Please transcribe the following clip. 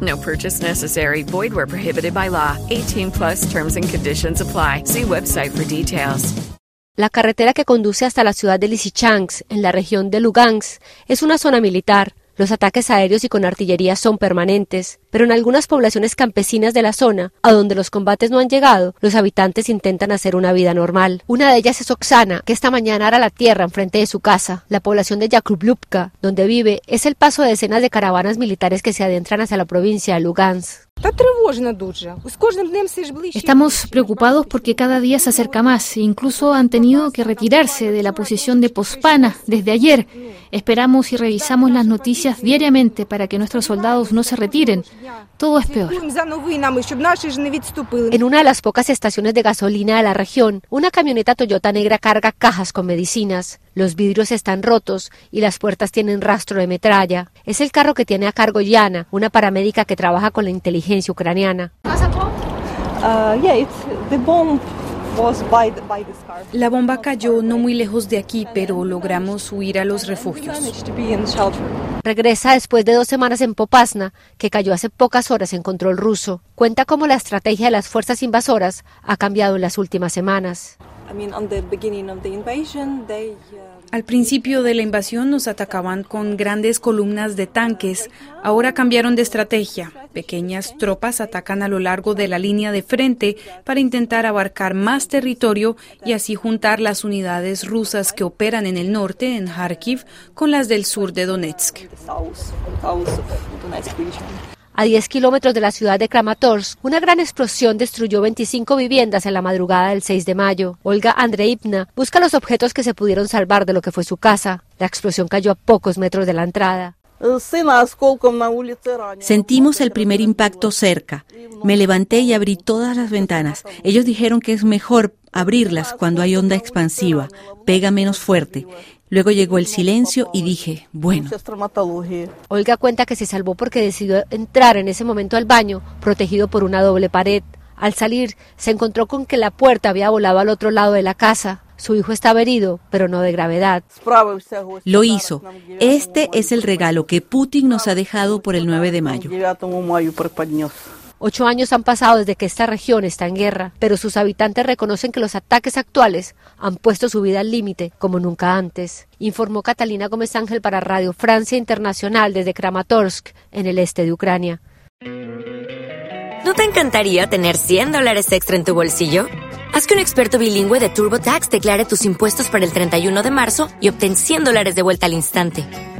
No purchase necessary. Void where prohibited by law. 18 plus terms and conditions apply. See website for details. La carretera que conduce hasta la ciudad de Lysychansk, en la región de Lugansk, es una zona militar. Los ataques aéreos y con artillería son permanentes, pero en algunas poblaciones campesinas de la zona, a donde los combates no han llegado, los habitantes intentan hacer una vida normal. Una de ellas es Oksana, que esta mañana era la tierra enfrente de su casa. La población de Yakublupka, donde vive, es el paso de decenas de caravanas militares que se adentran hacia la provincia de Lugansk. Estamos preocupados porque cada día se acerca más. Incluso han tenido que retirarse de la posición de Pospana desde ayer. Esperamos y revisamos las noticias diariamente para que nuestros soldados no se retiren. Todo es peor. En una de las pocas estaciones de gasolina de la región, una camioneta Toyota negra carga cajas con medicinas. Los vidrios están rotos y las puertas tienen rastro de metralla. Es el carro que tiene a cargo Yana, una paramédica que trabaja con la inteligencia ucraniana. La bomba cayó no muy lejos de aquí, pero logramos huir a los refugios. Regresa después de dos semanas en Popasna, que cayó hace pocas horas en control ruso. Cuenta cómo la estrategia de las fuerzas invasoras ha cambiado en las últimas semanas. Al principio de la invasión nos atacaban con grandes columnas de tanques. Ahora cambiaron de estrategia. Pequeñas tropas atacan a lo largo de la línea de frente para intentar abarcar más territorio y así juntar las unidades rusas que operan en el norte, en Kharkiv, con las del sur de Donetsk. A 10 kilómetros de la ciudad de Kramatorsk, una gran explosión destruyó 25 viviendas en la madrugada del 6 de mayo. Olga Andreivna busca los objetos que se pudieron salvar de lo que fue su casa. La explosión cayó a pocos metros de la entrada. Sentimos el primer impacto cerca. Me levanté y abrí todas las ventanas. Ellos dijeron que es mejor abrirlas cuando hay onda expansiva, pega menos fuerte. Luego llegó el silencio y dije, bueno. Olga cuenta que se salvó porque decidió entrar en ese momento al baño, protegido por una doble pared. Al salir, se encontró con que la puerta había volado al otro lado de la casa. Su hijo estaba herido, pero no de gravedad. Lo hizo. Este es el regalo que Putin nos ha dejado por el 9 de mayo. Ocho años han pasado desde que esta región está en guerra, pero sus habitantes reconocen que los ataques actuales han puesto su vida al límite como nunca antes, informó Catalina Gómez Ángel para Radio Francia Internacional desde Kramatorsk, en el este de Ucrania. ¿No te encantaría tener 100 dólares extra en tu bolsillo? Haz que un experto bilingüe de TurboTax declare tus impuestos para el 31 de marzo y obtén 100 dólares de vuelta al instante.